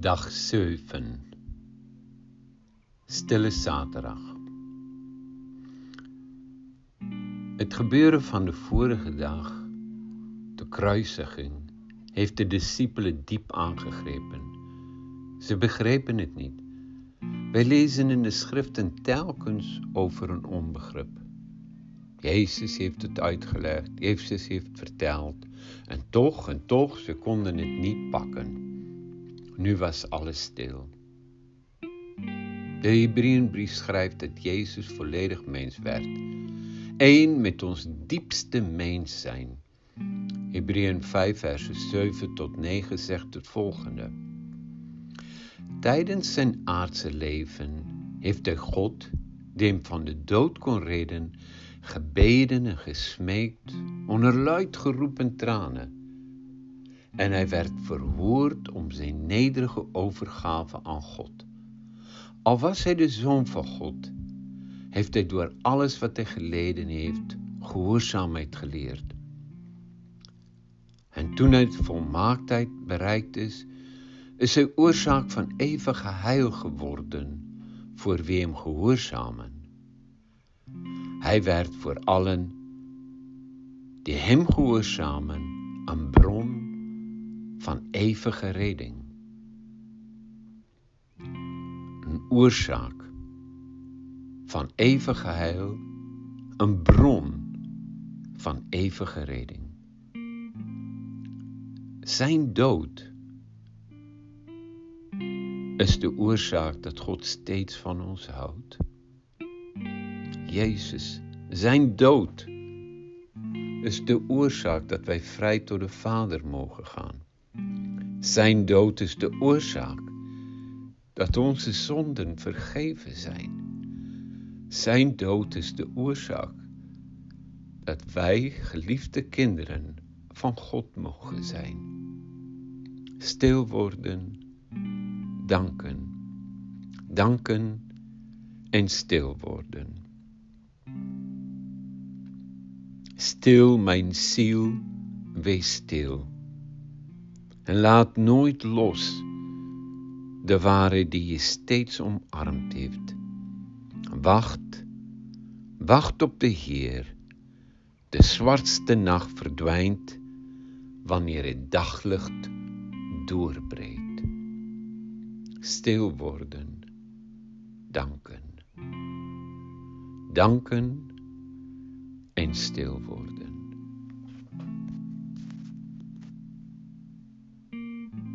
Dag 7 Stille Saterdag Het gebeuren van de vorige dag, de kruisiging, heeft de discipelen diep aangegrepen. Ze begrepen het niet. Wij lezen in de schriften telkens over een onbegrip. Jezus heeft het uitgelegd, Jezus heeft verteld. En toch, en toch, ze konden het niet pakken. Nu was alles stil. De Hebreeënbrief schrijft dat Jezus volledig mens werd. Eén met ons diepste mens zijn. Hebreeën 5 versen 7 tot 9 zegt het volgende. Tijdens zijn aardse leven heeft hij God, die hem van de dood kon redden, gebeden en gesmeekt onder luid geroepen tranen. En hij werd verhoord om zijn nederige overgave aan God. Al was hij de zoon van God, heeft hij door alles wat hij geleden heeft, gehoorzaamheid geleerd. En toen hij de volmaaktheid bereikt is, is hij oorzaak van eeuwige heil geworden voor wie hem gehoorzamen. Hij werd voor allen die hem gehoorzamen een bron van eeuwige redding. Een oorzaak van eeuwige heil, een bron van eeuwige redding. Zijn dood is de oorzaak dat God steeds van ons houdt. Jezus, zijn dood is de oorzaak dat wij vrij tot de Vader mogen gaan. Zijn dood is de oorzaak dat onze zonden vergeven zijn. Zijn dood is de oorzaak dat wij geliefde kinderen van God mogen zijn. Stil worden, danken, danken en stil worden. Stil, mijn ziel, wees stil. En laat nooit los de waarheid die je steeds omarmd heeft. Wacht, wacht op de Heer. De zwartste nacht verdwijnt wanneer het daglicht doorbreekt. Stil worden, danken. Danken en stil worden. Thank you.